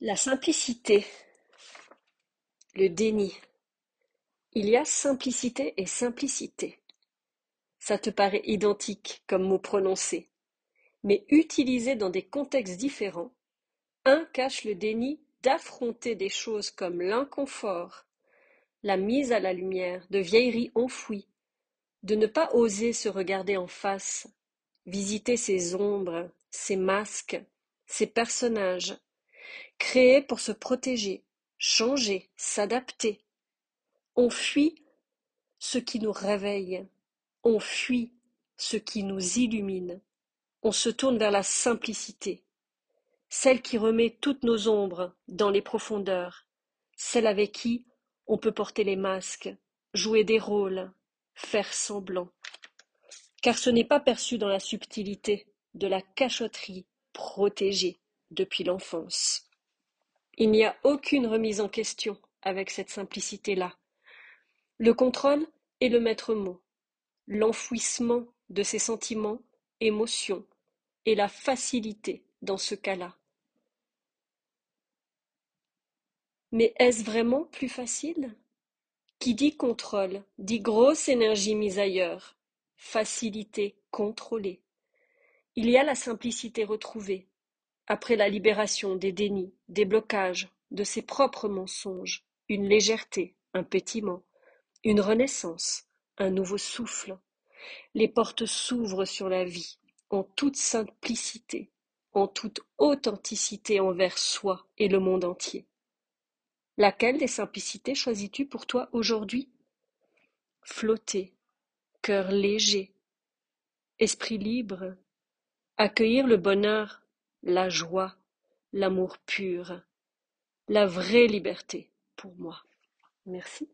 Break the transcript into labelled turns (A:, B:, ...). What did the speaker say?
A: La simplicité, le déni. Il y a simplicité et simplicité. Ça te paraît identique comme mot prononcé, mais utilisé dans des contextes différents, un cache le déni d'affronter des choses comme l'inconfort, la mise à la lumière de vieilleries enfouies, de ne pas oser se regarder en face, visiter ses ombres, ses masques, ses personnages, créés pour se protéger, changer, s'adapter. On fuit ce qui nous réveille, on fuit ce qui nous illumine, on se tourne vers la simplicité, celle qui remet toutes nos ombres dans les profondeurs, celle avec qui on peut porter les masques, jouer des rôles, faire semblant. Car ce n'est pas perçu dans la subtilité de la cachotterie protégée depuis l'enfance. Il n'y a aucune remise en question avec cette simplicité-là. Le contrôle est le maître mot, l'enfouissement de ses sentiments, émotions, et la facilité dans ce cas-là. Mais est-ce vraiment plus facile? Qui dit contrôle dit grosse énergie mise ailleurs, facilité contrôlée. Il y a la simplicité retrouvée, après la libération des dénis, des blocages, de ses propres mensonges, une légèreté, un pétiment, une renaissance, un nouveau souffle. Les portes s'ouvrent sur la vie, en toute simplicité, en toute authenticité envers soi et le monde entier. Laquelle des simplicités choisis-tu pour toi aujourd'hui? Flotter, cœur léger, esprit libre, accueillir le bonheur, la joie, l'amour pur, la vraie liberté pour moi. Merci.